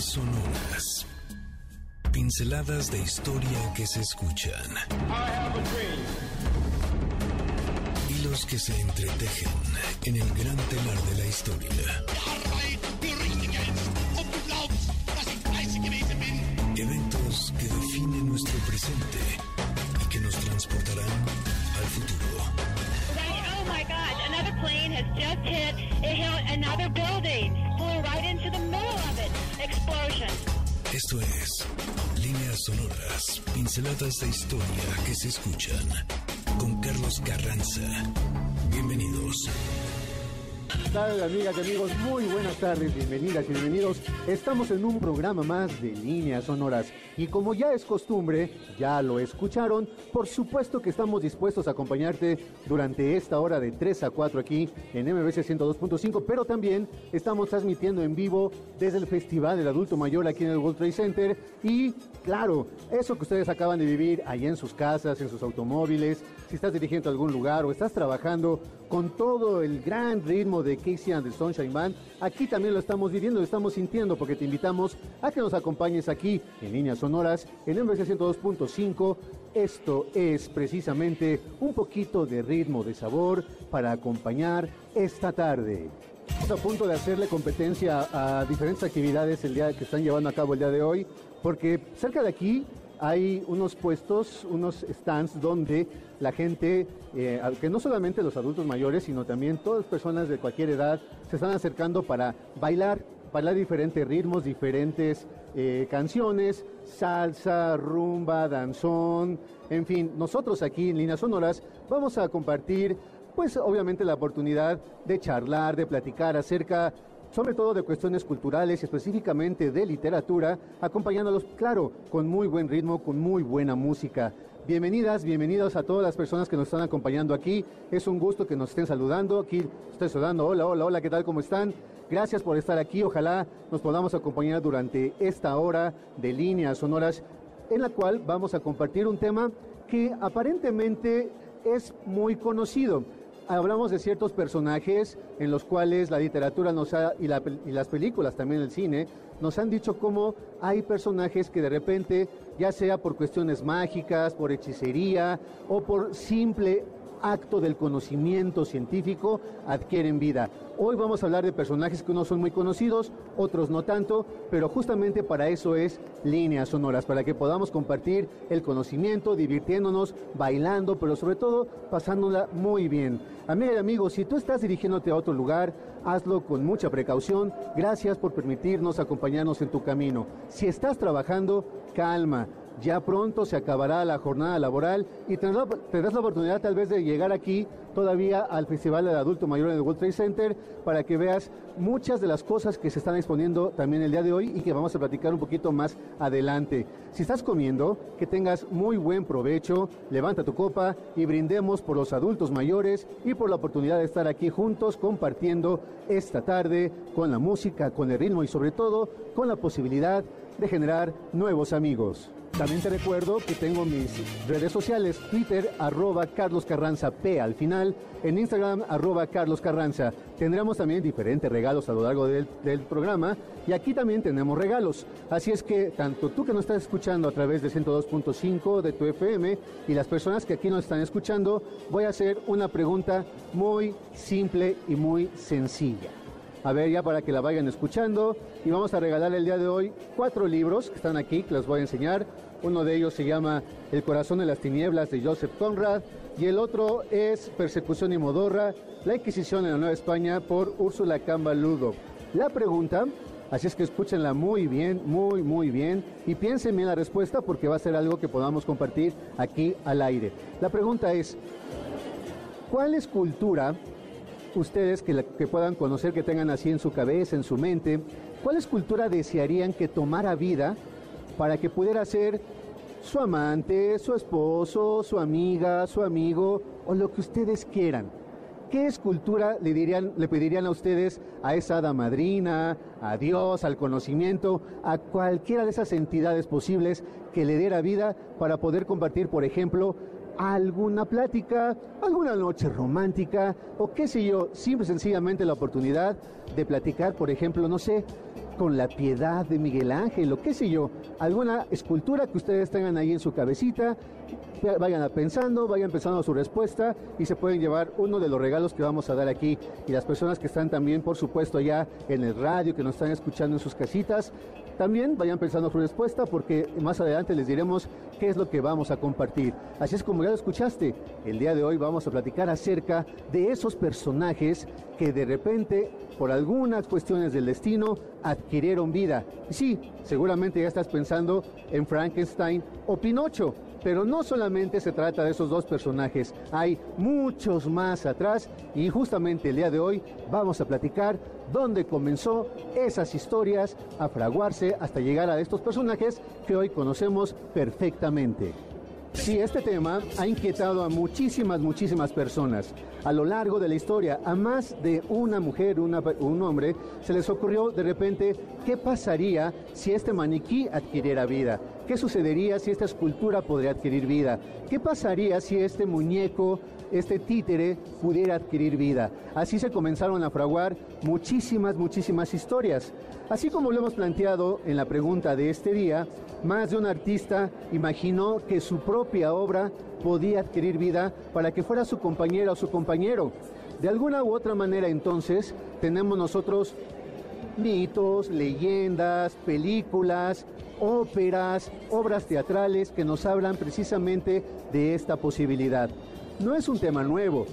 Sonoras. Pinceladas de historia que se escuchan. Hilos que se entretejen en el gran telar de la historia. Eventos que definen nuestro presente y que nos transportarán al futuro. Oh my God, another plane has just hit, it hit another building, flew right into the middle of it. Explosion. Esto es Líneas Sonoras, pinceladas de historia que se escuchan con Carlos Carranza. Bienvenidos. Tal, amigas y amigos? Muy buenas tardes, bienvenidas y bienvenidos. Estamos en un programa más de líneas sonoras y como ya es costumbre, ya lo escucharon, por supuesto que estamos dispuestos a acompañarte durante esta hora de 3 a 4 aquí en MBC 102.5, pero también estamos transmitiendo en vivo desde el Festival del Adulto Mayor aquí en el World Trade Center y claro, eso que ustedes acaban de vivir allá en sus casas, en sus automóviles, si estás dirigiendo algún lugar o estás trabajando con todo el gran ritmo de Casey and the Sunshine Band, aquí también lo estamos viviendo, lo estamos sintiendo porque te invitamos a que nos acompañes aquí en líneas sonoras en MBC 102.5. Esto es precisamente un poquito de ritmo, de sabor para acompañar esta tarde. Estamos a punto de hacerle competencia a diferentes actividades el día que están llevando a cabo el día de hoy, porque cerca de aquí hay unos puestos, unos stands donde la gente, eh, que no solamente los adultos mayores, sino también todas las personas de cualquier edad se están acercando para bailar, bailar diferentes ritmos, diferentes eh, canciones, salsa, rumba, danzón, en fin, nosotros aquí en Líneas Sonoras vamos a compartir pues obviamente la oportunidad de charlar, de platicar acerca sobre todo de cuestiones culturales y específicamente de literatura, acompañándolos, claro, con muy buen ritmo, con muy buena música. Bienvenidas, bienvenidos a todas las personas que nos están acompañando aquí. Es un gusto que nos estén saludando. Aquí estoy saludando. Hola, hola, hola, ¿qué tal? ¿Cómo están? Gracias por estar aquí. Ojalá nos podamos acompañar durante esta hora de líneas sonoras en la cual vamos a compartir un tema que aparentemente es muy conocido hablamos de ciertos personajes en los cuales la literatura nos ha, y, la, y, las películas, también el cine, nos han dicho cómo hay personajes que de repente, ya sea por cuestiones mágicas, por hechicería o por simple acto del conocimiento científico, adquieren vida. Hoy vamos a hablar de personajes que unos son muy conocidos, otros no tanto, pero justamente para eso es líneas sonoras, para que podamos compartir el conocimiento, divirtiéndonos, bailando, pero sobre todo pasándola muy bien. Amiga y amigo, si tú estás dirigiéndote a otro lugar, hazlo con mucha precaución. Gracias por permitirnos acompañarnos en tu camino. Si estás trabajando, calma ya pronto se acabará la jornada laboral y tendrás, la oportunidad tal vez de llegar aquí todavía al Festival del Adulto Mayor en el World Trade Center para que veas muchas de las cosas que se están exponiendo también el día de hoy y que vamos a platicar un poquito más adelante. Si estás comiendo, que tengas muy buen provecho, levanta tu copa y brindemos por los adultos mayores y por la oportunidad de estar aquí juntos compartiendo esta tarde con la música, con el ritmo y sobre todo con la posibilidad de generar nuevos amigos. También te recuerdo que tengo mis redes sociales, Twitter, arroba Carlos Carranza P al final, en Instagram, arroba Carlos Carranza. Tendremos también diferentes regalos a lo largo del, del, programa y aquí también tenemos regalos. Así es que tanto tú que nos estás escuchando a través de 102.5 de tu FM y las personas que aquí nos están escuchando, voy a hacer una pregunta muy simple y muy sencilla. A ver, ya para que la vayan escuchando. Y vamos a regalar el día de hoy cuatro libros que están aquí, que les voy a enseñar. Uno de ellos se llama El corazón de las tinieblas de Joseph Conrad y el otro es Persecución y Modorra, la Inquisición en la Nueva España por Úrsula Camba Ludo. La pregunta, así es que escúchenla muy bien, muy, muy bien y piensen bien la respuesta porque va a ser algo que podamos compartir aquí al aire. La pregunta es, ¿cuál escultura ustedes que, la, puedan conocer, que tengan así en su cabeza, en su mente, cuál escultura desearían que tomara vida para que pudiera ser su amante, su esposo, su amiga, su amigo o lo que ustedes quieran. ¿Qué escultura le, dirían, le pedirían a ustedes a esa hada madrina, a Dios, al conocimiento, a cualquiera de esas entidades posibles que le diera vida para poder compartir, por ejemplo, alguna plática, alguna noche romántica o qué sé yo, simple sencillamente la oportunidad de platicar, por ejemplo, no sé, con la piedad de Miguel Ángel o qué sé yo, alguna escultura que ustedes tengan ahí en su cabecita, vayan pensando, vayan pensando su respuesta y se pueden llevar uno de los regalos que vamos a dar aquí. Y las personas que están también, por supuesto, ya en el radio, que nos están escuchando en sus casitas, también vayan pensando su respuesta porque más adelante les diremos qué es lo que vamos a compartir. Así es como ya lo escuchaste, el día de hoy vamos a platicar acerca de esos personajes que de repente, por algunas cuestiones del destino, adquirieron vida. Y sí, seguramente ya estás pensando en Frankenstein o Pinocho. Pero no solamente se trata de esos dos personajes, hay muchos más atrás y justamente el día de hoy vamos a platicar dónde comenzó esas historias a fraguarse hasta llegar a estos personajes que hoy conocemos perfectamente. Sí, este tema ha inquietado a muchísimas, muchísimas personas. A lo largo de la historia, a más de una mujer, un hombre, se les ocurrió de repente qué pasaría si este maniquí adquiriera vida. ¿Qué sucedería si esta escultura podría adquirir vida? ¿Qué pasaría si este muñeco, este títere, pudiera adquirir vida? Así se comenzaron a fraguar muchísimas, muchísimas historias. Así como lo hemos planteado en la pregunta de este día, más de un artista imaginó que su propia obra podía adquirir vida para que fuera su compañera o su compañero. De alguna u otra manera entonces tenemos nosotros mitos, leyendas, películas, óperas, obras teatrales que nos hablan precisamente de esta posibilidad. No es un tema nuevo,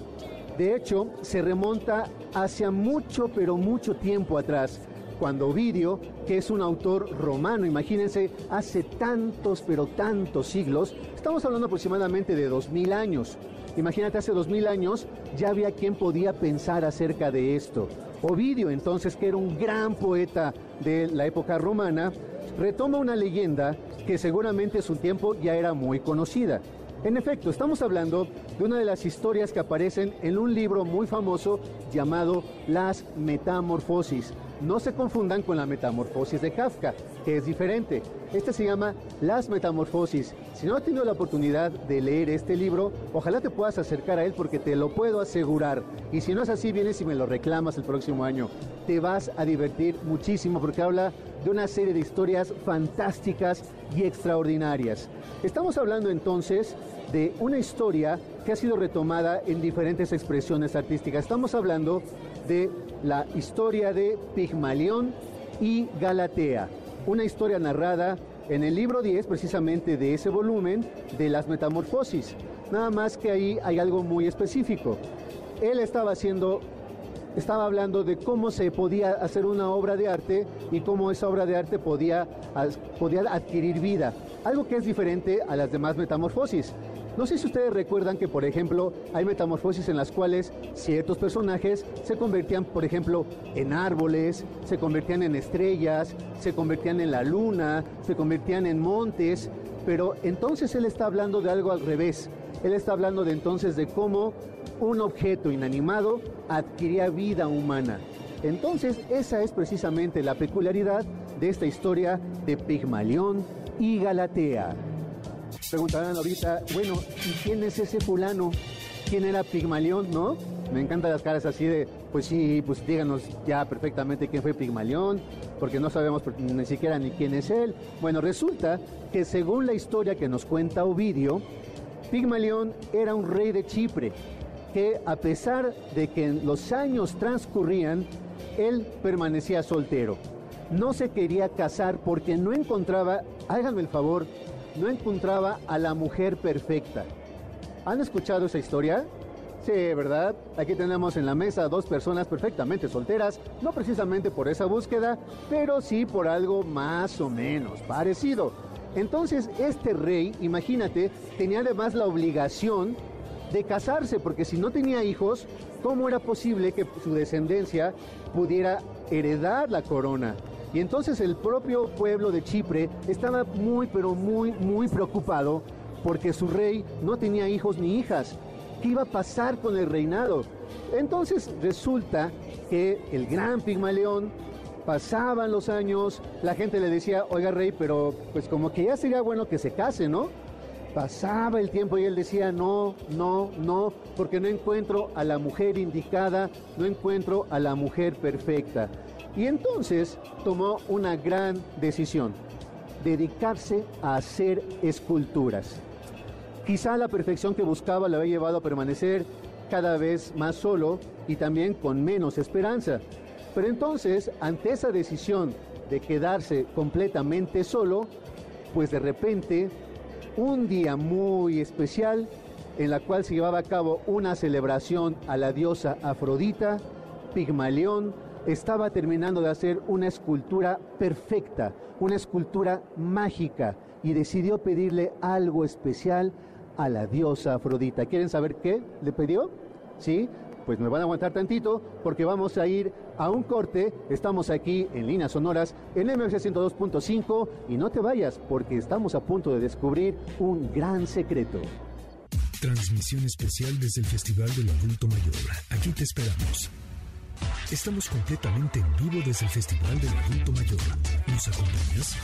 de hecho se remonta hacia mucho, pero mucho tiempo atrás, cuando Ovidio, que es un autor romano, imagínense, hace tantos, pero tantos siglos, estamos hablando aproximadamente de dos mil años. Imagínate, hace dos mil años ya había quien podía pensar acerca de esto. Ovidio, entonces, que era un gran poeta de la época romana, retoma una leyenda que seguramente en su tiempo ya era muy conocida. En efecto, estamos hablando de una de las historias que aparecen en un libro muy famoso llamado Las Metamorfosis. No se confundan con la Metamorfosis de Kafka, que es diferente. Este se llama Las Metamorfosis. Si no has tenido la oportunidad de leer este libro, ojalá te puedas acercar a él porque te lo puedo asegurar. Y si no es así, vienes y me lo reclamas el próximo año. Te vas a divertir muchísimo porque habla de una serie de historias fantásticas y extraordinarias. Estamos hablando entonces de una historia que ha sido retomada en diferentes expresiones artísticas. Estamos hablando de la historia de Pigmalión y Galatea, una historia narrada en el libro 10 precisamente de ese volumen de las metamorfosis. Nada más que ahí hay algo muy específico. Él estaba haciendo estaba hablando de cómo se podía hacer una obra de arte y cómo esa obra de arte podía, podía adquirir vida. Algo que es diferente a las demás metamorfosis. No sé si ustedes recuerdan que, por ejemplo, hay metamorfosis en las cuales ciertos personajes se convertían, por ejemplo, en árboles, se convertían en estrellas, se convertían en la luna, se convertían en montes, pero entonces él está hablando de algo al revés. Él está hablando de entonces de cómo un objeto inanimado adquiría vida humana. Entonces, esa es precisamente la peculiaridad de esta historia de Pigmalión y Galatea. Preguntarán ahorita, bueno, ¿y quién es ese fulano? ¿Quién era Pigmalión, no? Me encantan las caras así de, pues sí, pues díganos ya perfectamente quién fue Pigmalión, porque no sabemos ni siquiera ni quién es él. Bueno, resulta que según la historia que nos cuenta Ovidio, Pigmalión era un rey de Chipre, que a pesar de que los años transcurrían, él permanecía soltero. No se quería casar porque no encontraba, háganme el favor, no encontraba a la mujer perfecta. ¿Han escuchado esa historia? Sí, ¿verdad? Aquí tenemos en la mesa dos personas perfectamente solteras, no precisamente por esa búsqueda, pero sí por algo más o menos parecido. Entonces, este rey, imagínate, tenía además la obligación de casarse, porque si no tenía hijos, ¿cómo era posible que su descendencia pudiera heredar la corona? Y entonces el propio pueblo de Chipre estaba muy, pero muy, muy preocupado porque su rey no tenía hijos ni hijas. ¿Qué iba a pasar con el reinado? Entonces resulta que el gran Pigmaleón pasaban los años, la gente le decía, oiga rey, pero pues como que ya sería bueno que se case, ¿no? Pasaba el tiempo y él decía, no, no, no, porque no encuentro a la mujer indicada, no encuentro a la mujer perfecta. Y entonces tomó una gran decisión, dedicarse a hacer esculturas. Quizá la perfección que buscaba le había llevado a permanecer cada vez más solo y también con menos esperanza. Pero entonces, ante esa decisión de quedarse completamente solo, pues de repente, un día muy especial en la cual se llevaba a cabo una celebración a la diosa Afrodita, Pigmalión estaba terminando de hacer una escultura perfecta, una escultura mágica, y decidió pedirle algo especial a la diosa Afrodita. ¿Quieren saber qué le pidió? ¿Sí? Pues me van a aguantar tantito porque vamos a ir a un corte. Estamos aquí en líneas sonoras en MFC 102.5 y no te vayas porque estamos a punto de descubrir un gran secreto. Transmisión especial desde el Festival del Adulto Mayor. Aquí te esperamos. Estamos completamente en vivo desde el Festival del Adulto Mayor. ¿Nos acompañas?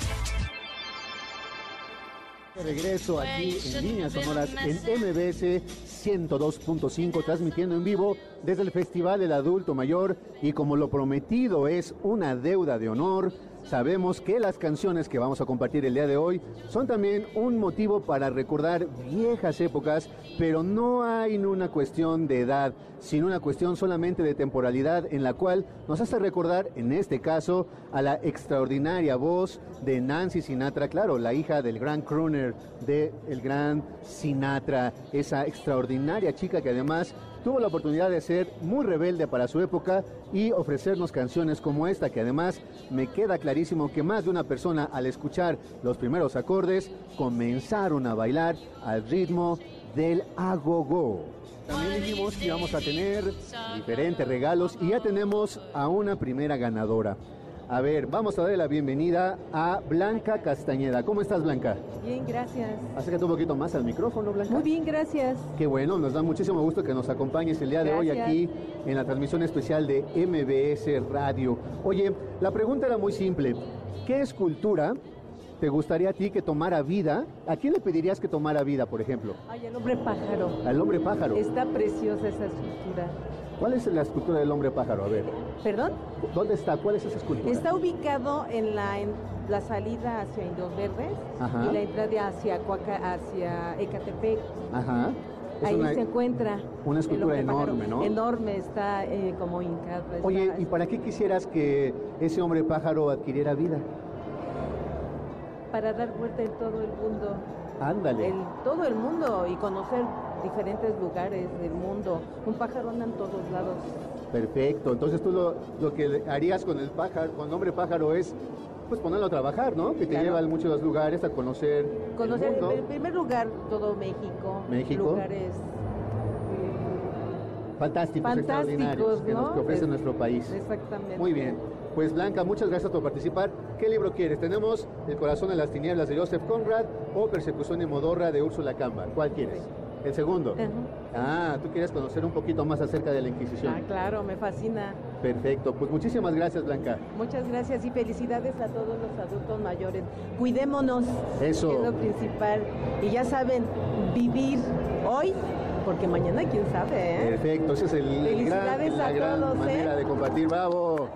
regreso aquí en líneas sonoras en MBS 102.5, transmitiendo en vivo desde el Festival del Adulto Mayor. Y como lo prometido es una deuda de honor, sabemos que las canciones que vamos a compartir el día de hoy son también un motivo para recordar viejas épocas, pero no hay una cuestión de edad, sino una cuestión solamente de temporalidad en la cual nos hace recordar, en este caso, a la extraordinaria voz de Nancy Sinatra, claro, la hija del gran crooner de el gran Sinatra, esa extraordinaria chica que además tuvo la oportunidad de ser muy rebelde para su época y ofrecernos canciones como esta, que además me queda clarísimo que más de una persona al escuchar los primeros acordes comenzaron a bailar al ritmo del agogo. También dijimos que íbamos a tener diferentes regalos y ya tenemos a una primera ganadora. A ver, vamos a darle la bienvenida a Blanca Castañeda. ¿Cómo estás, Blanca? Bien, gracias. Acércate un poquito más al micrófono, Blanca. Muy bien, gracias. Qué bueno, nos da muchísimo gusto que nos acompañes el día de hoy aquí en la transmisión especial de MBS Radio. Oye, la pregunta era muy simple. ¿Qué escultura te gustaría a ti que tomara vida? ¿A quién le pedirías que tomara vida, por ejemplo? Ay, el hombre pájaro. Al hombre pájaro. Está preciosa esa escultura. ¿Cuál es la escultura del hombre pájaro? A ver, ¿Perdón? ¿dónde está? ¿Cuál es esa escultura? Está ubicado en la, en la salida hacia Indios Verdes Ajá. y la entrada hacia Coaca, hacia Ecatepec. Ajá. Es Ahí una- se encuentra. una escultura pájaro. enorme, ¿no? Enorme, está eh, como hincado. está- Oye, ¿y para qué quisieras que ese hombre pájaro adquiriera vida? Para dar vuelta en todo el mundo. Ándale. En todo el mundo y conocer diferentes lugares del mundo. Un pájaro anda en todos lados. Perfecto. Entonces tú lo, lo que harías con el pájaro, con el hombre pájaro es pues ponerlo a trabajar, ¿no? Que te lleva a muchos lugares a conocer Conocer el mundo. en primer lugar todo México. México. Lugares Fantásticos, fantásticos, extraordinarios que, nos, ofrece Es- nuestro país. Exactamente. Muy bien. Pues Blanca, muchas gracias por participar. ¿Qué libro quieres? Tenemos El corazón de las tinieblas de Joseph Conrad o Persecución y Modorra de Úrsula Cámara. ¿Cuál quieres? El segundo. Ah, tú quieres conocer un poquito más acerca de la Inquisición. Ah, claro, me fascina. Perfecto. Pues muchísimas gracias, Blanca. Muchas gracias y felicidades a todos los adultos mayores. Cuidémonos. Eso. que es lo principal. Y ya saben, vivir hoy, porque mañana quién sabe, ¿eh? Perfecto, esa es el gran, Felicidades la a gran todos, ¿eh? manera de compartir. Bravo,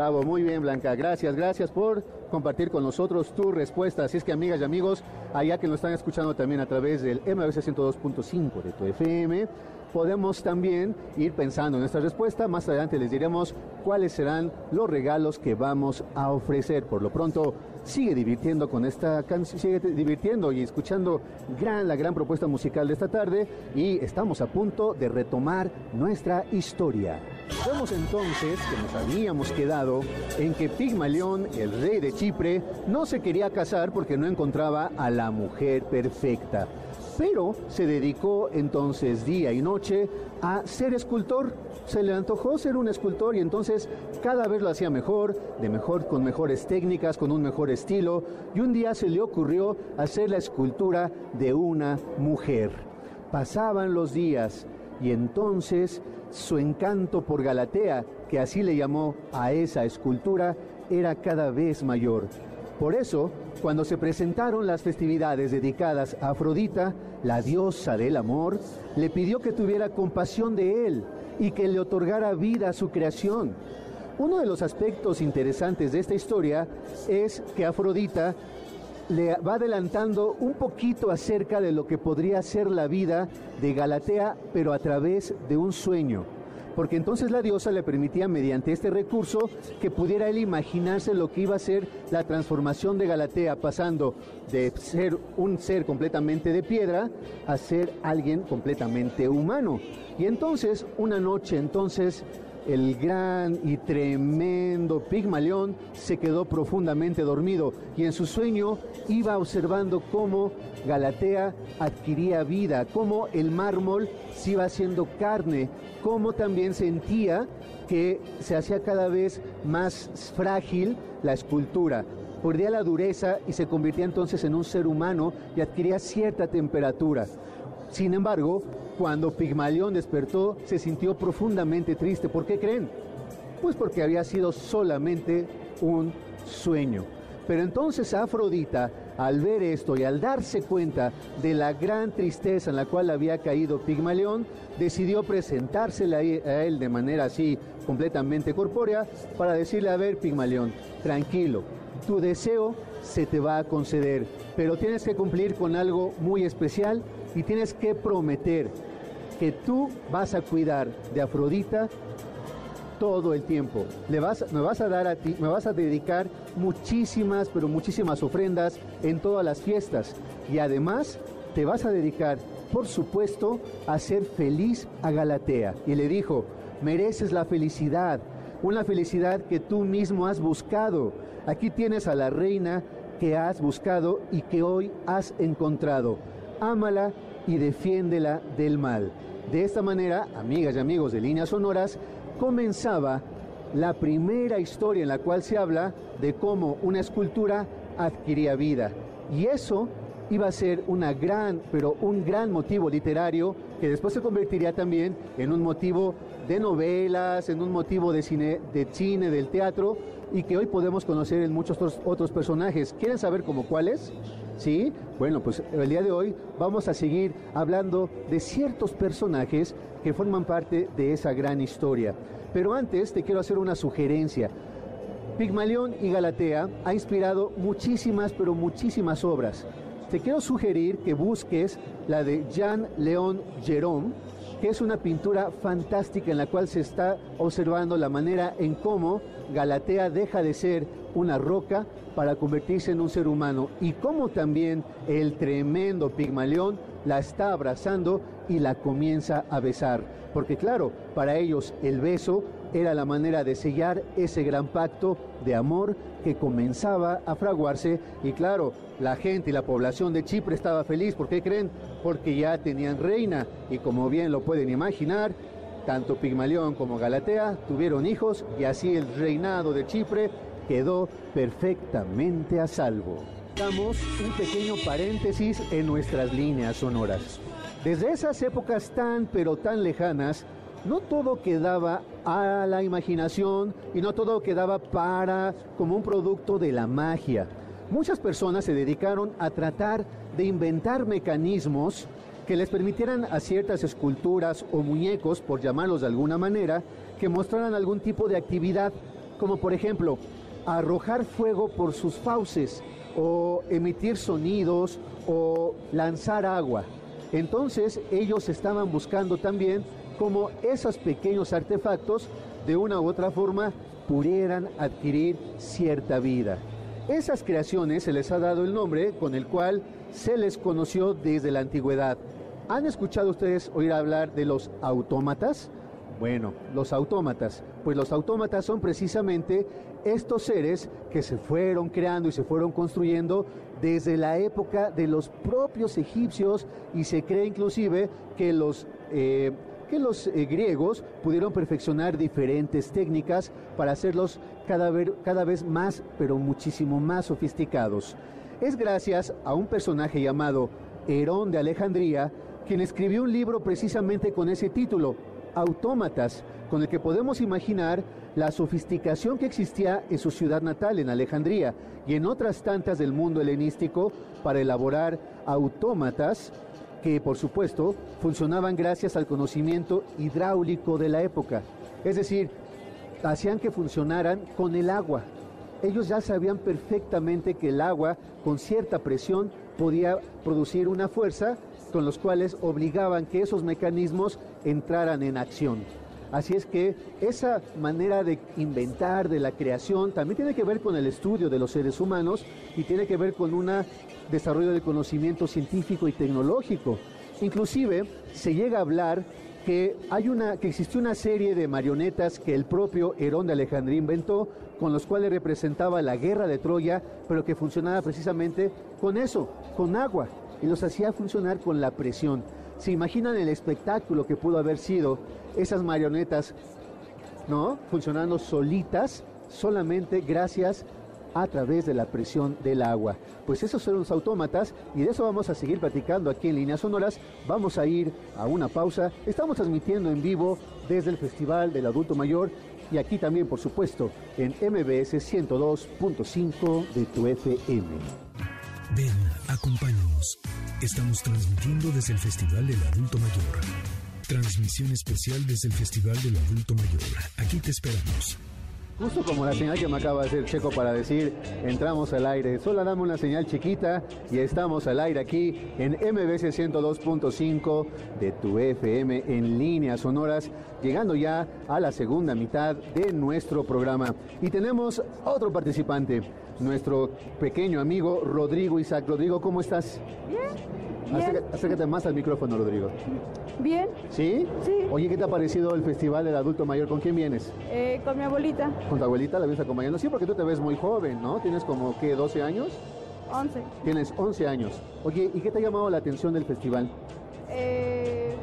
bravo, muy bien Blanca, gracias, gracias por compartir con nosotros tu respuesta. Así es que amigas y amigos, allá que nos están escuchando también a través del MBC 102.5 de tu FM, podemos también ir pensando en esta respuesta. Más adelante les diremos cuáles serán los regalos que vamos a ofrecer. Por lo pronto, sigue divirtiendo con esta canción, sigue divirtiendo y escuchando gran, la gran propuesta musical de esta tarde y estamos a punto de retomar nuestra historia. Vemos entonces que nos habíamos quedado en que Pigmalión, el rey de Chipre, no se quería casar porque no encontraba a la mujer perfecta pero se dedicó entonces día y noche a ser escultor. Se le antojó ser un escultor y entonces cada vez lo hacía mejor, de mejor con mejores técnicas, con un mejor estilo, y un día se le ocurrió hacer la escultura de una mujer. Pasaban los días y entonces su encanto por Galatea, que así le llamó a esa escultura, era cada vez mayor. Por eso, cuando se presentaron las festividades dedicadas a Afrodita, la diosa del amor, le pidió que tuviera compasión de él y que le otorgara vida a su creación. Uno de los aspectos interesantes de esta historia es que Afrodita le va adelantando un poquito acerca de lo que podría ser la vida de Galatea, pero a través de un sueño. Porque entonces la diosa le permitía mediante este recurso que pudiera él imaginarse lo que iba a ser la transformación de Galatea, pasando de ser un ser completamente de piedra a ser alguien completamente humano. Y entonces, una noche, entonces, el gran y tremendo Pigmalión se quedó profundamente dormido y en su sueño iba observando cómo Galatea adquiría vida, cómo el mármol se iba haciendo carne, cómo también sentía que se hacía cada vez más frágil la escultura. Perdía la dureza y se convertía entonces en un ser humano y adquiría cierta temperatura. Sin embargo, cuando Pigmalión despertó, se sintió profundamente triste. ¿Por qué creen? Pues porque había sido solamente un sueño. Pero entonces Afrodita, al ver esto y al darse cuenta de la gran tristeza en la cual había caído Pigmalión, decidió presentársela a él de manera así completamente corpórea para decirle, a ver Pigmalión, tranquilo, tu deseo se te va a conceder, pero tienes que cumplir con algo muy especial y tienes que prometer que tú vas a cuidar de Afrodita todo el tiempo. Le vas, me vas a dar a ti, me vas a dedicar muchísimas, pero muchísimas ofrendas en todas las fiestas. Y además te vas a dedicar, por supuesto, a ser feliz a Galatea. Y le dijo, mereces la felicidad, una felicidad que tú mismo has buscado. Aquí tienes a la reina que has buscado y que hoy has encontrado. Ámala y defiéndela del mal. De esta manera, amigas y amigos de líneas sonoras, comenzaba la primera historia en la cual se habla de cómo una escultura adquiría vida. Y eso iba a ser una gran, pero un gran motivo literario que después se convertiría también en un motivo de novelas, en un motivo de cine, de cine, del teatro y que hoy podemos conocer en muchos otros, otros personajes. ¿Quieren saber cómo cuáles? ¿Sí? Bueno, pues el día de hoy vamos a seguir hablando de ciertos personajes que forman parte de esa gran historia. Pero antes te quiero hacer una sugerencia. Pigmalión y Galatea ha inspirado muchísimas, pero muchísimas obras. Te quiero sugerir que busques la de Jean León Jerome, que es una pintura fantástica en la cual se está observando la manera en cómo Galatea deja de ser una roca para convertirse en un ser humano y cómo también el tremendo Pigmalión la está abrazando y la comienza a besar. Porque claro, para ellos el beso era la manera de sellar ese gran pacto de amor que comenzaba a fraguarse y claro, la gente y la población de Chipre estaba feliz, ¿por qué creen? Porque ya tenían reina y como bien lo pueden imaginar, tanto Pigmalión como Galatea tuvieron hijos y así el reinado de Chipre quedó perfectamente a salvo. Damos un pequeño paréntesis en nuestras líneas sonoras. Desde esas épocas tan pero tan lejanas, no todo quedaba a la imaginación y no todo quedaba para como un producto de la magia. Muchas personas se dedicaron a tratar de inventar mecanismos que les permitieran a ciertas esculturas o muñecos, por llamarlos de alguna manera, que mostraran algún tipo de actividad, como por ejemplo arrojar fuego por sus fauces o emitir sonidos o lanzar agua. Entonces ellos estaban buscando también cómo esos pequeños artefactos de una u otra forma pudieran adquirir cierta vida. Esas creaciones se les ha dado el nombre con el cual se les conoció desde la antigüedad. ¿Han escuchado ustedes oír hablar de los autómatas? Bueno, los autómatas, pues los autómatas son precisamente estos seres que se fueron creando y se fueron construyendo desde la época de los propios egipcios y se cree inclusive que los, eh, que los eh, griegos pudieron perfeccionar diferentes técnicas para hacerlos cada cada vez más, pero muchísimo más sofisticados. Es gracias a un personaje llamado Herón de Alejandría, quien escribió un libro precisamente con ese título, autómatas, con el que podemos imaginar la sofisticación que existía en su ciudad natal, en Alejandría, y en otras tantas del mundo helenístico para elaborar autómatas que, por supuesto, funcionaban gracias al conocimiento hidráulico de la época. Es decir, hacían que funcionaran con el agua. Ellos ya sabían perfectamente que el agua con cierta presión podía producir una fuerza con los cuales obligaban que esos mecanismos entraran en acción. Así es que esa manera de inventar, de la creación, también tiene que ver con el estudio de los seres humanos y tiene que ver con un desarrollo de conocimiento científico y tecnológico. Inclusive se llega a hablar que hay una que existió una serie de marionetas que el propio Herón de Alejandría inventó con los cuales representaba la guerra de Troya, pero que funcionaba precisamente con eso, con agua y los hacía funcionar con la presión. ¿Se imaginan el espectáculo que pudo haber sido esas marionetas, ¿no? Funcionando solitas solamente gracias a través de la presión del agua. Pues esos son los autómatas y de eso vamos a seguir platicando aquí en Líneas Sonoras. Vamos a ir a una pausa. Estamos transmitiendo en vivo desde el Festival del Adulto Mayor y aquí también, por supuesto, en MBS 102.5 de tu FM. Ven, acompáñanos. Estamos transmitiendo desde el Festival del Adulto Mayor. Transmisión especial desde el Festival del Adulto Mayor. Aquí te esperamos. Justo como la señal que me acaba de hacer Checo para decir, entramos al aire. Solo damos una señal chiquita y estamos al aire aquí en MBC 102.5 de tu FM en líneas sonoras, llegando ya a la segunda mitad de nuestro programa. Y tenemos otro participante, nuestro pequeño amigo Rodrigo Isaac. Rodrigo, ¿cómo estás? Bien. Acércate, más al micrófono, Rodrigo. Bien. ¿Sí? Sí. Oye, ¿qué te ha parecido el Festival del Adulto Mayor? ¿Con quién vienes? Eh, con mi abuelita. ¿Con tu abuelita la vienes acompañando? Sí, porque tú te ves muy joven, ¿no? Tienes como, ¿qué, 12 años? 11. Tienes 11 años. Oye, ¿y qué te ha llamado la atención del festival? Eh,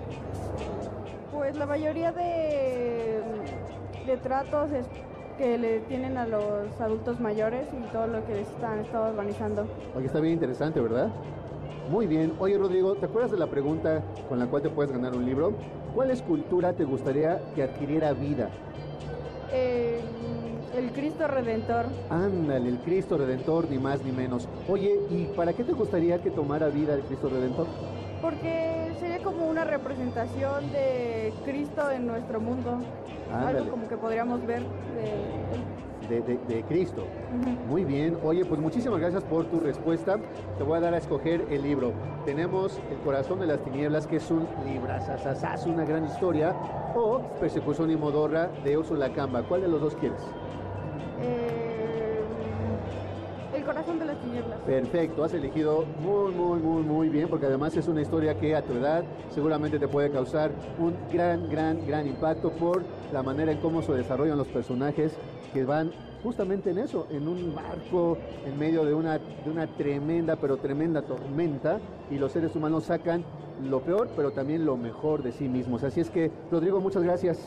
pues la mayoría de, de tratos es que le tienen a los adultos mayores y todo lo que están estado organizando. Oye, está bien interesante, ¿verdad? Muy bien. Oye, Rodrigo, ¿te acuerdas de la pregunta con la cual te puedes ganar un libro? ¿Cuál escultura te gustaría que adquiriera vida? Eh, el Cristo Redentor. Ándale, el Cristo Redentor, ni más ni menos. Oye, ¿y para qué te gustaría que tomara vida el Cristo Redentor? Porque sería como una representación de Cristo en nuestro mundo. Ándale. Algo como que podríamos ver de, de, de, de Cristo. Muy bien. Oye, pues muchísimas gracias por tu respuesta. Te voy a dar a escoger el libro. Tenemos El corazón de las tinieblas, que es un librazazazazo, una gran historia, o Persecución y Modorra de Úrsula Camba. ¿Cuál de los dos quieres? Eh, el corazón de las tinieblas. Perfecto, has elegido muy, muy, muy, muy bien, porque además es una historia que a tu edad seguramente te puede causar un gran, gran, gran impacto por la manera en cómo se desarrollan los personajes que van justamente en eso, en un barco en medio de una, de una tremenda, pero tremenda tormenta, y los seres humanos sacan lo peor, pero también lo mejor de sí mismos. Así es que, Rodrigo, muchas gracias.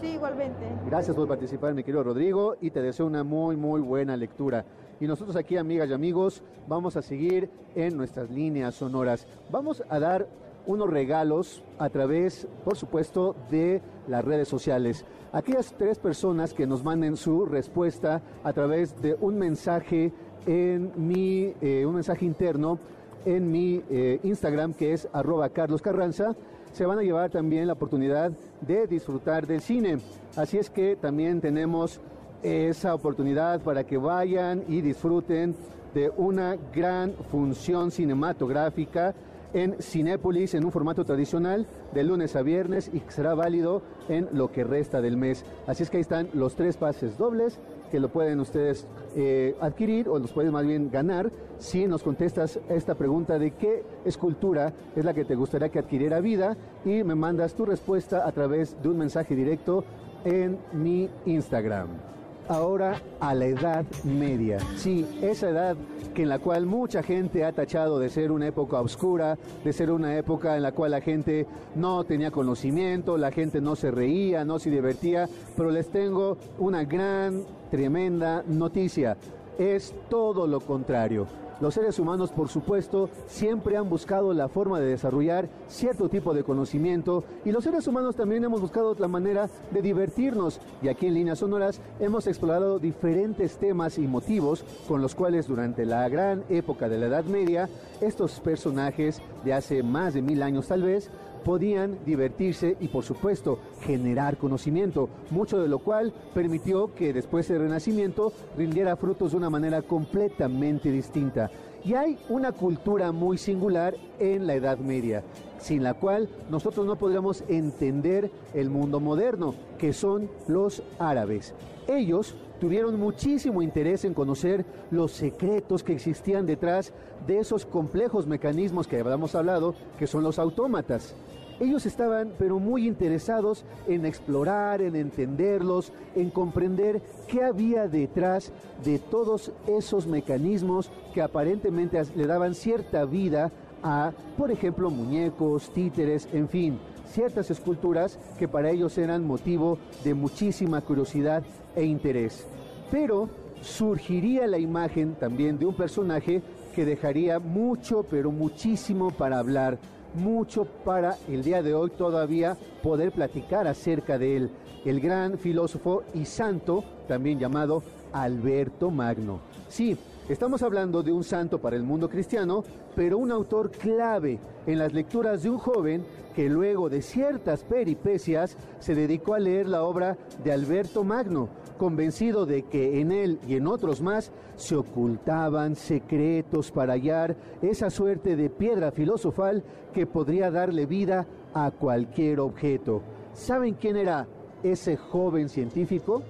Sí, igualmente. Gracias por participar, mi querido Rodrigo, y te deseo una muy, muy buena lectura. Y nosotros aquí, amigas y amigos, vamos a seguir en nuestras líneas sonoras. Vamos a dar unos regalos a través, por supuesto, de las redes sociales. Aquellas tres personas que nos manden su respuesta a través de un mensaje en mi, eh, un mensaje interno en mi eh, Instagram, que es arroba Carlos Carranza, se van a llevar también la oportunidad de disfrutar del cine. Así es que también tenemos esa oportunidad para que vayan y disfruten de una gran función cinematográfica en Cinépolis en un formato tradicional de lunes a viernes y será válido en lo que resta del mes. Así es que ahí están los tres pases dobles que lo pueden ustedes eh, adquirir o los pueden más bien ganar si nos contestas esta pregunta de qué escultura es la que te gustaría que adquiriera vida y me mandas tu respuesta a través de un mensaje directo en mi Instagram ahora a la edad media. Sí, esa edad que en la cual mucha gente ha tachado de ser una época oscura, de ser una época en la cual la gente no tenía conocimiento, la gente no se reía, no se divertía, pero les tengo una gran, tremenda noticia. Es todo lo contrario. Los seres humanos, por supuesto, siempre han buscado la forma de desarrollar cierto tipo de conocimiento y los seres humanos también hemos buscado la manera de divertirnos. Y aquí en Líneas Sonoras hemos explorado diferentes temas y motivos con los cuales durante la gran época de la Edad Media, estos personajes de hace más de mil años tal vez, podían divertirse y por supuesto generar conocimiento, mucho de lo cual permitió que después del Renacimiento rindiera frutos de una manera completamente distinta. Y hay una cultura muy singular en la Edad Media, sin la cual nosotros no podríamos entender el mundo moderno, que son los árabes. Ellos tuvieron muchísimo interés en conocer los secretos que existían detrás de esos complejos mecanismos que habíamos hablado, que son los autómatas. Ellos estaban pero muy interesados en explorar, en entenderlos, en comprender qué había detrás de todos esos mecanismos que aparentemente le daban cierta vida a, por ejemplo, muñecos, títeres, en fin, ciertas esculturas que para ellos eran motivo de muchísima curiosidad e interés. Pero surgiría la imagen también de un personaje que dejaría mucho, pero muchísimo para hablar mucho para el día de hoy todavía poder platicar acerca de él, el gran filósofo y santo, también llamado Alberto Magno. Sí, estamos hablando de un santo para el mundo cristiano, pero un autor clave en las lecturas de un joven que luego de ciertas peripecias se dedicó a leer la obra de Alberto Magno, convencido de que en él y en otros más se ocultaban secretos para hallar esa suerte de piedra filosofal que podría darle vida a cualquier objeto. ¿Saben quién era ese joven científico?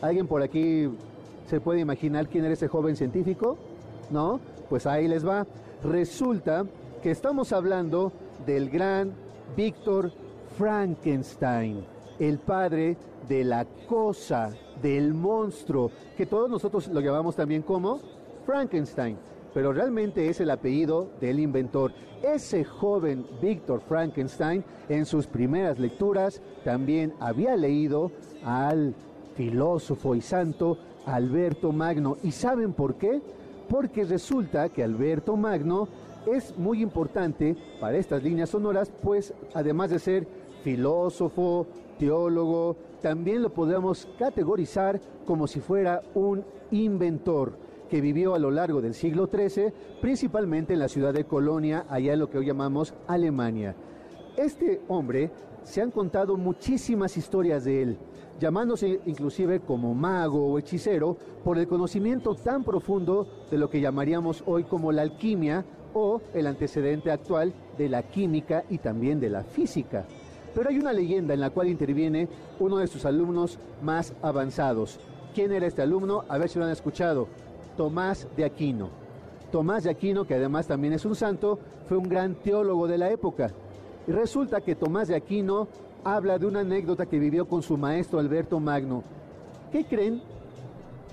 ¿Alguien por aquí se puede imaginar quién era ese joven científico? ¿No? Pues ahí les va. Resulta que estamos hablando del gran Víctor Frankenstein, el padre de la cosa, del monstruo, que todos nosotros lo llamamos también como Frankenstein, pero realmente es el apellido del inventor. Ese joven Víctor Frankenstein en sus primeras lecturas también había leído al filósofo y santo Alberto Magno. ¿Y saben por qué? Porque resulta que Alberto Magno es muy importante para estas líneas sonoras, pues además de ser filósofo, teólogo, también lo podemos categorizar como si fuera un inventor que vivió a lo largo del siglo XIII, principalmente en la ciudad de Colonia, allá en lo que hoy llamamos Alemania. Este hombre se han contado muchísimas historias de él, llamándose inclusive como mago o hechicero por el conocimiento tan profundo de lo que llamaríamos hoy como la alquimia o el antecedente actual de la química y también de la física. Pero hay una leyenda en la cual interviene uno de sus alumnos más avanzados. ¿Quién era este alumno? A ver si lo han escuchado. Tomás de Aquino. Tomás de Aquino, que además también es un santo, fue un gran teólogo de la época. Y resulta que Tomás de Aquino habla de una anécdota que vivió con su maestro Alberto Magno. ¿Qué creen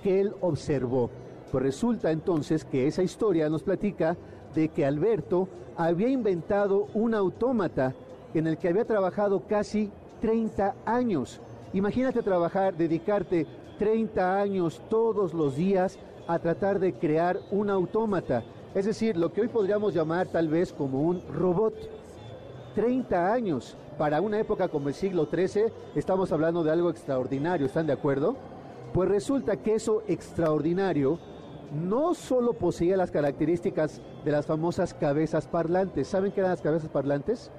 que él observó? Pues resulta entonces que esa historia nos platica de que Alberto había inventado un autómata en el que había trabajado casi 30 años. Imagínate trabajar, dedicarte 30 años todos los días a tratar de crear un autómata. Es decir, lo que hoy podríamos llamar tal vez como un robot. 30 años. Para una época como el siglo XIII estamos hablando de algo extraordinario, ¿están de acuerdo? Pues resulta que eso extraordinario no solo poseía las características de las famosas cabezas parlantes. ¿Saben qué eran las cabezas parlantes?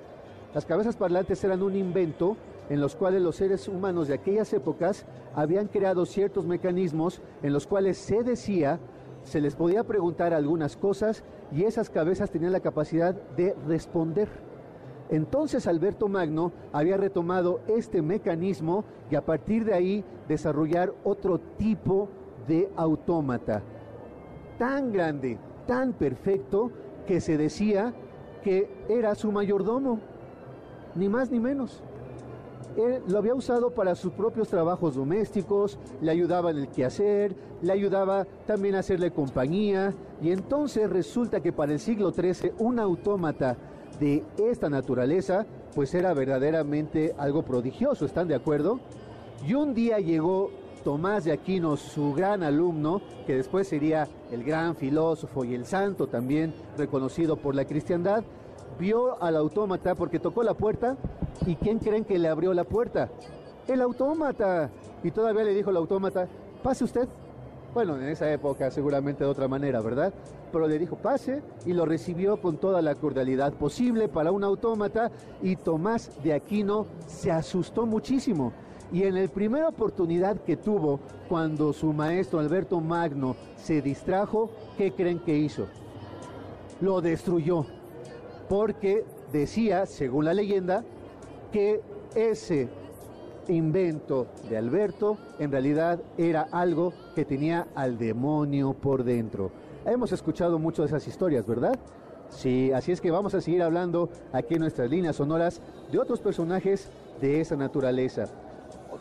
Las cabezas parlantes eran un invento en los cuales los seres humanos de aquellas épocas habían creado ciertos mecanismos en los cuales se decía, se les podía preguntar algunas cosas y esas cabezas tenían la capacidad de responder. Entonces Alberto Magno había retomado este mecanismo y a partir de ahí desarrollar otro tipo de autómata. Tan grande, tan perfecto, que se decía que era su mayordomo, ni más ni menos. Él lo había usado para sus propios trabajos domésticos, le ayudaba en el quehacer, le ayudaba también a hacerle compañía, y entonces resulta que para el siglo XIII un autómata de esta naturaleza, pues era verdaderamente algo prodigioso, ¿están de acuerdo? Y un día llegó Tomás de Aquino, su gran alumno, que después sería el gran filósofo y el santo también reconocido por la cristiandad, vio al autómata porque tocó la puerta y ¿quién creen que le abrió la puerta? El autómata. Y todavía le dijo al autómata, pase usted, Bueno, en esa época seguramente de otra manera, ¿verdad? Pero le dijo pase y lo recibió con toda la cordialidad posible para un autómata y Tomás de Aquino se asustó muchísimo. Y en la primera oportunidad que tuvo, cuando su maestro Alberto Magno se distrajo, ¿qué creen que hizo? Lo destruyó, porque decía, según la leyenda, que ese invento de Alberto en realidad era algo que tenía al demonio por dentro. Hemos escuchado mucho de esas historias, ¿verdad? Sí, así es que vamos a seguir hablando aquí en nuestras líneas sonoras de otros personajes de esa naturaleza.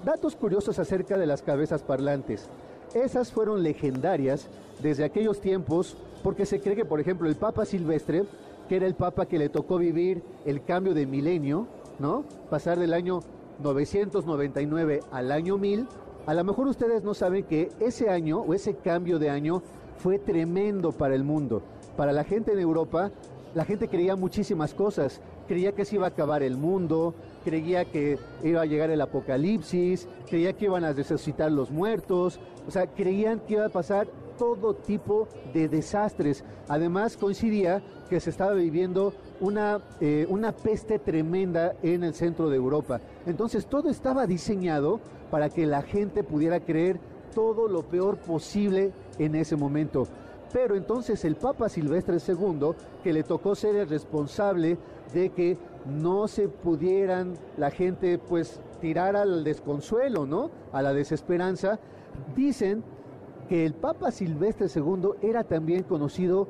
Datos curiosos acerca de las cabezas parlantes. Esas fueron legendarias desde aquellos tiempos porque se cree que, por ejemplo, el Papa Silvestre, que era el Papa que le tocó vivir el cambio de milenio, ¿no? Pasar del año 999 al año 1000, a lo mejor ustedes no saben que ese año o ese cambio de año fue tremendo para el mundo. Para la gente en Europa, la gente creía muchísimas cosas. Creía que se iba a acabar el mundo, creía que iba a llegar el apocalipsis, creía que iban a resucitar los muertos, o sea, creían que iba a pasar todo tipo de desastres. Además, coincidía que se estaba viviendo una, eh, una peste tremenda en el centro de Europa. Entonces, todo estaba diseñado para que la gente pudiera creer todo lo peor posible en ese momento. Pero entonces el Papa Silvestre II, que le tocó ser el responsable de que no se pudieran la gente pues tirar al desconsuelo, ¿no? A la desesperanza, dicen que el Papa Silvestre II era también conocido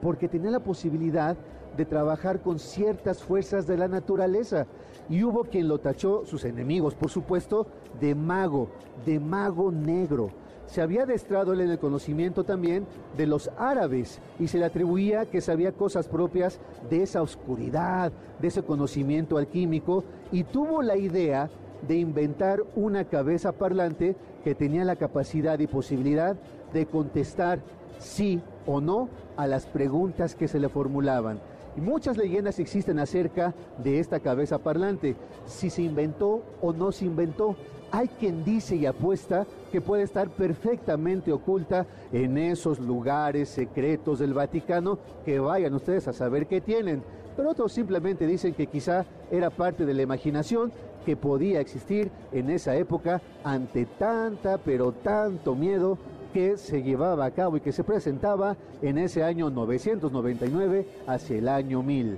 porque tenía la posibilidad de trabajar con ciertas fuerzas de la naturaleza. Y hubo quien lo tachó, sus enemigos por supuesto, de mago, de mago negro. Se había adestrado él en el conocimiento también de los árabes y se le atribuía que sabía cosas propias de esa oscuridad, de ese conocimiento alquímico y tuvo la idea de inventar una cabeza parlante que tenía la capacidad y posibilidad de contestar sí o no a las preguntas que se le formulaban. Muchas leyendas existen acerca de esta cabeza parlante, si se inventó o no se inventó. Hay quien dice y apuesta que puede estar perfectamente oculta en esos lugares secretos del Vaticano que vayan ustedes a saber qué tienen. Pero otros simplemente dicen que quizá era parte de la imaginación que podía existir en esa época ante tanta, pero tanto miedo que se llevaba a cabo y que se presentaba en ese año 999 hacia el año 1000.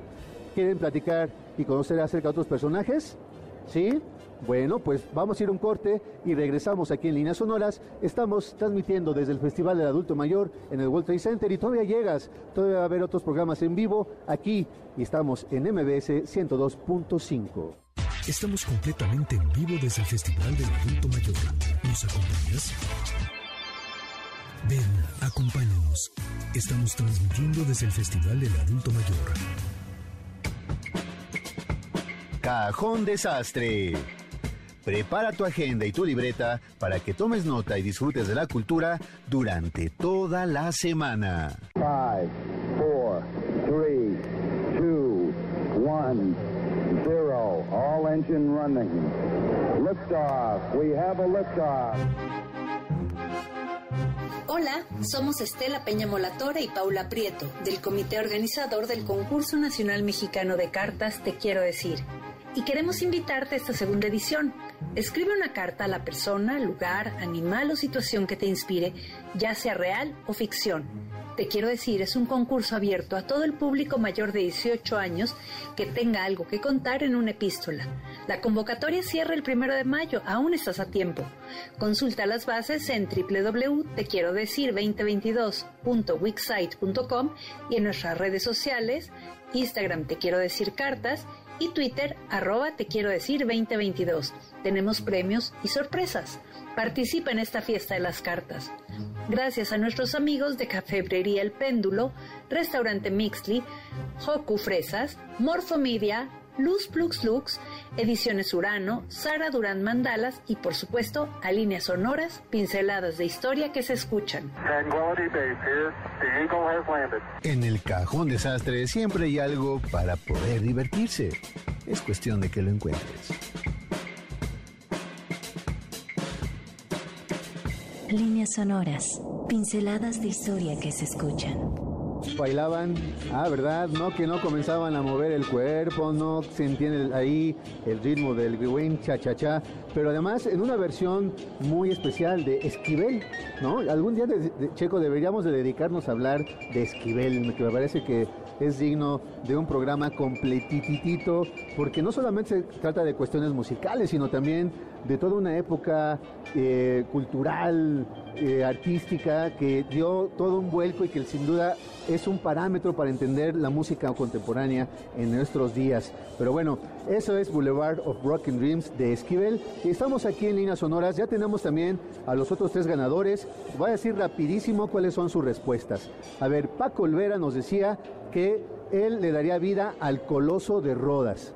¿Quieren platicar y conocer acerca de otros personajes? ¿Sí? Bueno, pues vamos a ir a un corte y regresamos aquí en Líneas Sonoras. Estamos transmitiendo desde el Festival del Adulto Mayor en el World Trade Center y todavía llegas, todavía va a haber otros programas en vivo aquí y estamos en MBS 102.5. Estamos completamente en vivo desde el Festival del Adulto Mayor. ¿Nos acompañas? Ven, acompáñanos. Estamos transmitiendo desde el Festival del Adulto Mayor. Cajón Desastre. Prepara tu agenda y tu libreta para que tomes nota y disfrutes de la cultura durante toda la semana. 5, 4, 3, 2, 1, 0. All engine running. Liftoff. We have a liftoff. Hola, somos Estela Peña Molatora y Paula Prieto, del comité organizador del Concurso Nacional Mexicano de Cartas Te Quiero Decir. Y queremos invitarte a esta segunda edición. Escribe una carta a la persona, lugar, animal o situación que te inspire, ya sea real o ficción. Te quiero decir, es un concurso abierto a todo el público mayor de 18 años que tenga algo que contar en una epístola. La convocatoria cierra el primero de mayo, aún estás a tiempo. Consulta las bases en www.tequierodecir2022.wixsite.com y en nuestras redes sociales, Instagram Te Quiero Decir Cartas y Twitter arroba Te Quiero Decir 2022. Tenemos premios y sorpresas. Participa en esta fiesta de las cartas. Gracias a nuestros amigos de Cafebrería El Péndulo, Restaurante Mixly, Hoku Fresas, Morfomedia, Luz Plux Lux, Ediciones Urano, Sara Durán Mandalas y por supuesto a líneas sonoras, pinceladas de historia que se escuchan. En el Cajón Desastre siempre hay algo para poder divertirse. Es cuestión de que lo encuentres. Líneas sonoras, pinceladas de historia que se escuchan. Bailaban, ah, ¿verdad? No, que no comenzaban a mover el cuerpo, no se entiende ahí el ritmo del buen cha-cha-cha, pero además en una versión muy especial de Esquivel, ¿no? Algún día, de, Checo, deberíamos de dedicarnos a hablar de Esquivel, que me parece que es digno de un programa completitito, porque no solamente se trata de cuestiones musicales, sino también de toda una época eh, cultural, eh, artística, que dio todo un vuelco y que sin duda es un parámetro para entender la música contemporánea en nuestros días. Pero bueno, eso es Boulevard of Broken Dreams de Esquivel. Y estamos aquí en Líneas Sonoras. Ya tenemos también a los otros tres ganadores. Voy a decir rapidísimo cuáles son sus respuestas. A ver, Paco Olvera nos decía que él le daría vida al Coloso de Rodas.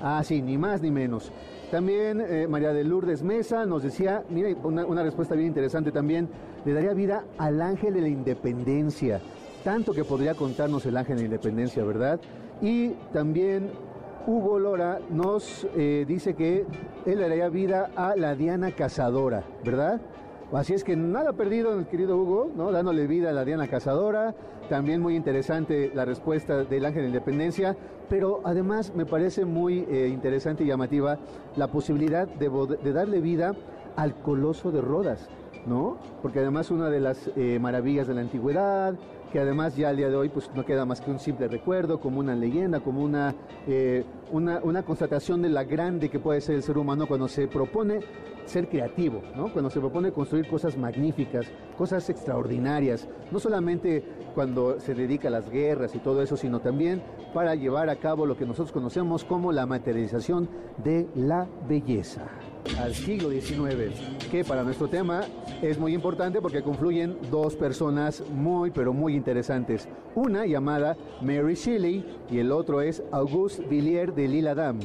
Ah, sí, ni más ni menos. También eh, María de Lourdes Mesa nos decía, mira, una, respuesta bien interesante también, le daría vida al ángel de la independencia. Tanto que podría contarnos el ángel de la independencia, ¿verdad? Y también Hugo Lora nos eh, dice que él le daría vida a la Diana Cazadora, ¿verdad? Así es que nada perdido, el querido Hugo, ¿no? dándole vida a la Diana Cazadora. También muy interesante la respuesta del Ángel de Independencia, pero además me parece muy eh, interesante y llamativa la posibilidad de darle vida al Coloso de Rodas, ¿no? Porque además una de las eh, maravillas de la antigüedad, que además ya al día de hoy pues no queda más que un simple recuerdo, como una leyenda, como una, eh, una, una constatación de la grande que puede ser el ser humano cuando se propone ser creativo, ¿no? Cuando se propone construir cosas magníficas, cosas extraordinarias, no solamente cuando se dedica a las guerras y todo eso, sino también para llevar a cabo lo que nosotros conocemos como la materialización de la belleza al siglo XIX, que para nuestro tema es muy importante porque confluyen dos personas muy, pero muy interesantes. Una llamada Mary Shelley y el otro es Auguste Villiers de L'Isle-Adam.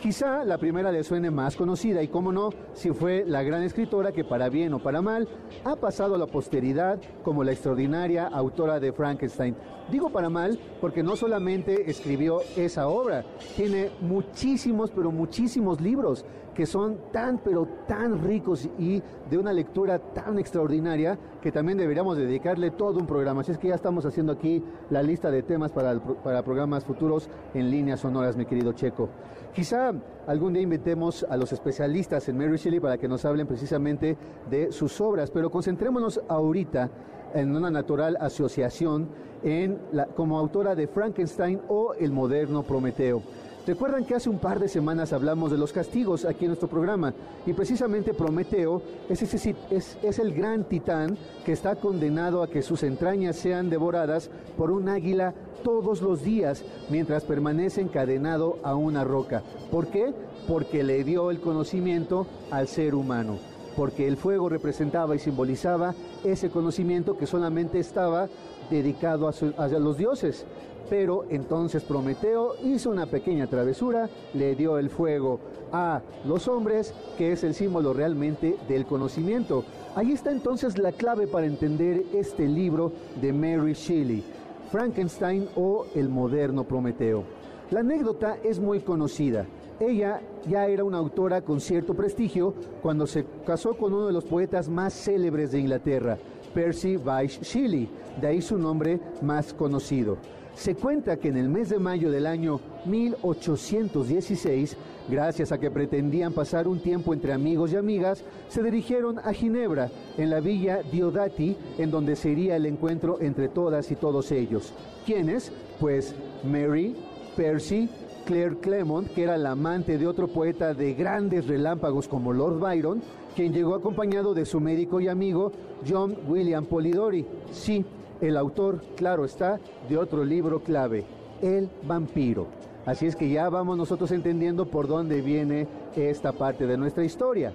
Quizá la primera le suene más conocida y cómo no, si fue la gran escritora que para bien o para mal ha pasado a la posteridad como la extraordinaria autora de Frankenstein. Digo para mal porque no solamente escribió esa obra, tiene muchísimos, pero muchísimos libros que son tan, pero tan ricos y de una lectura tan extraordinaria que también deberíamos dedicarle todo un programa. Así es que ya estamos haciendo aquí la lista de temas para, para programas futuros en líneas sonoras, mi querido Checo. Quizá algún día invitemos a los especialistas en Mary Shelley para que nos hablen precisamente de sus obras, pero concentrémonos ahorita en una natural asociación en como autora de Frankenstein o El moderno Prometeo. Recuerdan que hace un par de semanas hablamos de los castigos aquí en nuestro programa y precisamente Prometeo es, el gran titán que está condenado a que sus entrañas sean devoradas por un águila todos los días mientras permanece encadenado a una roca. ¿Por qué? Porque le dio el conocimiento al ser humano porque el fuego representaba y simbolizaba ese conocimiento que solamente estaba dedicado a los dioses. Pero entonces Prometeo hizo una pequeña travesura, le dio el fuego a los hombres, que es el símbolo realmente del conocimiento. Ahí está entonces la clave para entender este libro de Mary Shelley, Frankenstein o el moderno Prometeo. La anécdota es muy conocida. Ella ya era una autora con cierto prestigio cuando se casó con uno de los poetas más célebres de Inglaterra, Percy Bysshe Shelley, de ahí su nombre más conocido. Se cuenta que en el mes de mayo del año 1816, gracias a que pretendían pasar un tiempo entre amigos y amigas, se dirigieron a Ginebra, en la villa Diodati, en donde sería el encuentro entre todas y todos ellos. ¿Quiénes? Pues Mary, Percy, Claire Clement, que era la amante de otro poeta de grandes relámpagos como Lord Byron, quien llegó acompañado de su médico y amigo John William Polidori. Sí, el autor, claro está, de otro libro clave, El vampiro. Así es que ya vamos nosotros entendiendo por dónde viene esta parte de nuestra historia.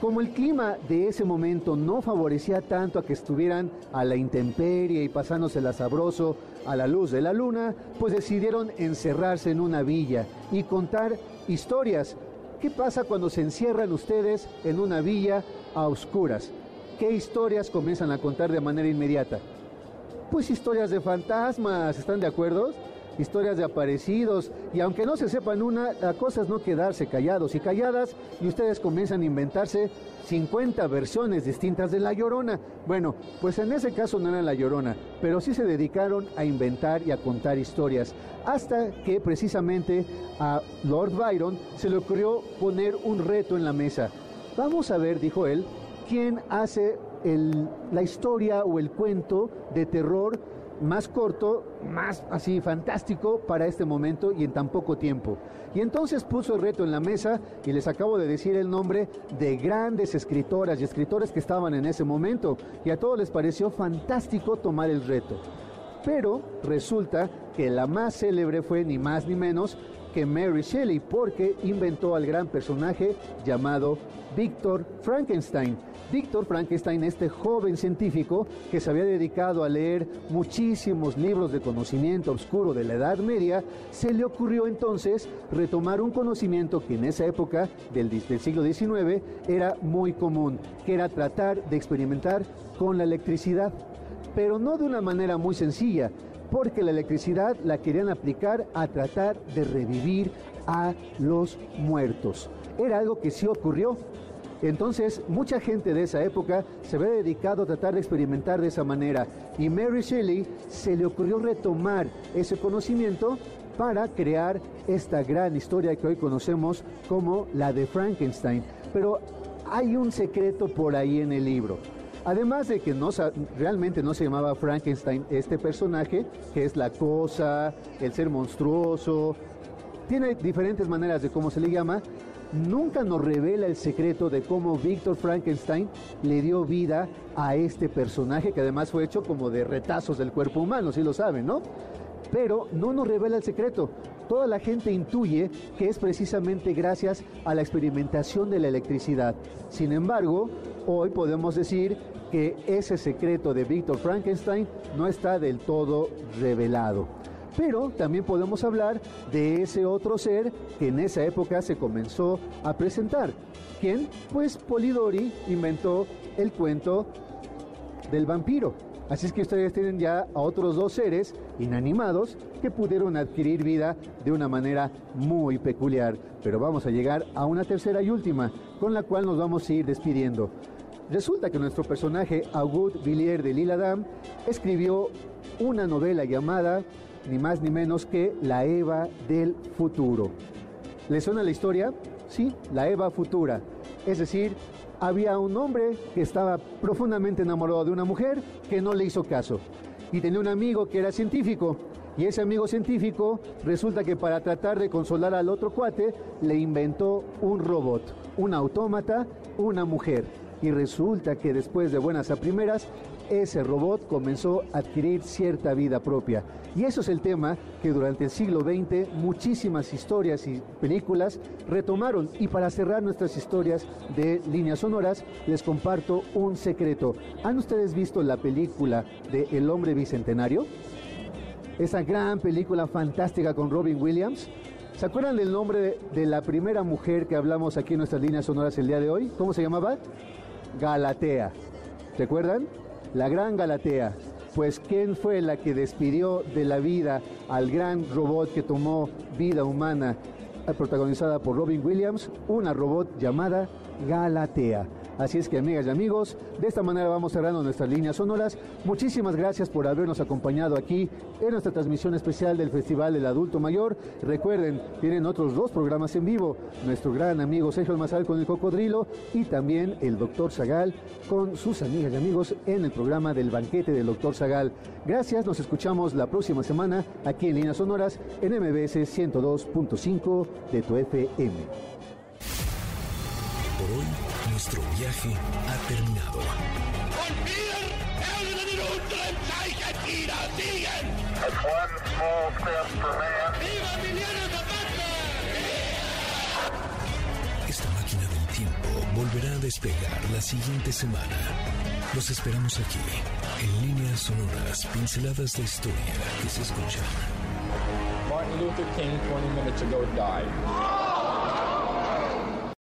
Como el clima de ese momento no favorecía tanto a que estuvieran a la intemperie y pasándosela sabroso a la luz de la luna, pues decidieron encerrarse en una villa y contar historias. ¿Qué pasa cuando se encierran ustedes en una villa a oscuras? ¿Qué historias comienzan a contar de manera inmediata? Pues historias de fantasmas, ¿están de acuerdo? historias de aparecidos, y aunque no se sepan una, la cosa es no quedarse callados y calladas, y ustedes comienzan a inventarse 50 versiones distintas de La Llorona. Bueno, pues en ese caso no era La Llorona, pero sí se dedicaron a inventar y a contar historias, hasta que precisamente a Lord Byron se le ocurrió poner un reto en la mesa. Vamos a ver, dijo él, quién hace el- la historia o el cuento de terror más corto, más así fantástico para este momento y en tan poco tiempo. Y entonces puso el reto en la mesa y les acabo de decir el nombre de grandes escritoras y escritores que estaban en ese momento y a todos les pareció fantástico tomar el reto. Pero resulta que la más célebre fue ni más ni menos que Mary Shelley porque inventó al gran personaje llamado Víctor Frankenstein. Víctor Frankenstein, este joven científico que se había dedicado a leer muchísimos libros de conocimiento oscuro de la Edad Media, se le ocurrió entonces retomar un conocimiento que en esa época del, del siglo XIX era muy común, que era tratar de experimentar con la electricidad pero no de una manera muy sencilla, porque la electricidad la querían aplicar a tratar de revivir a los muertos. Era algo que sí ocurrió. Entonces, mucha gente de esa época se había dedicado a tratar de experimentar de esa manera. Y Mary Shelley se le ocurrió retomar ese conocimiento para crear esta gran historia que hoy conocemos como la de Frankenstein. Pero hay un secreto por ahí en el libro. Además de que no, realmente no se llamaba Frankenstein este personaje, que es la cosa, el ser monstruoso, tiene diferentes maneras de cómo se le llama, nunca nos revela el secreto de cómo Víctor Frankenstein le dio vida a este personaje, que además fue hecho como de retazos del cuerpo humano, si lo saben, ¿no? Pero no nos revela el secreto. Toda la gente intuye que es precisamente gracias a la experimentación de la electricidad. Sin embargo, hoy podemos decir que ese secreto de Víctor Frankenstein no está del todo revelado. Pero también podemos hablar de ese otro ser que en esa época se comenzó a presentar. ¿Quién? Pues Polidori inventó el cuento del vampiro. Así es que ustedes tienen ya a otros dos seres inanimados que pudieron adquirir vida de una manera muy peculiar. Pero vamos a llegar a una tercera y última, con la cual nos vamos a ir despidiendo. Resulta que nuestro personaje, Auguste Villiers de Lille-Adam, escribió una novela llamada ni más ni menos que La Eva del futuro. ¿Le suena la historia? Sí, la Eva futura. Es decir, había un hombre que estaba profundamente enamorado de una mujer que no le hizo caso. Y tenía un amigo que era científico. Y ese amigo científico resulta que para tratar de consolar al otro cuate le inventó un robot, un autómata, una mujer. Y resulta que después de buenas a primeras, ese robot comenzó a adquirir cierta vida propia. Y eso es el tema que durante el siglo XX muchísimas historias y películas retomaron. Y para cerrar nuestras historias de líneas sonoras, les comparto un secreto. ¿Han ustedes visto la película de El hombre bicentenario? Esa gran película fantástica con Robin Williams. ¿Se acuerdan del nombre de, la primera mujer que hablamos aquí en nuestras líneas sonoras el día de hoy? ¿Cómo se llamaba? Galatea. ¿Recuerdan? La gran Galatea. Pues ¿quién fue la que despidió de la vida al gran robot que tomó vida humana, protagonizada por Robin Williams? Una robot llamada Galatea. Así es que amigas y amigos, de esta manera vamos cerrando nuestras líneas sonoras. Muchísimas gracias por habernos acompañado aquí en nuestra transmisión especial del Festival del Adulto Mayor. Recuerden, tienen otros dos programas en vivo. Nuestro gran amigo Sergio Almazal con el cocodrilo y también el doctor Zagal con sus amigas y amigos en el programa del banquete del doctor Zagal. Gracias, nos escuchamos la próxima semana aquí en Líneas Sonoras en MBS 102.5 de tu FM. Nuestro viaje ha terminado. Esta máquina del tiempo volverá a despegar la siguiente semana. Los esperamos aquí, en líneas sonoras, pinceladas de historia que se escuchan. Martin Luther King 20 minutes ago died.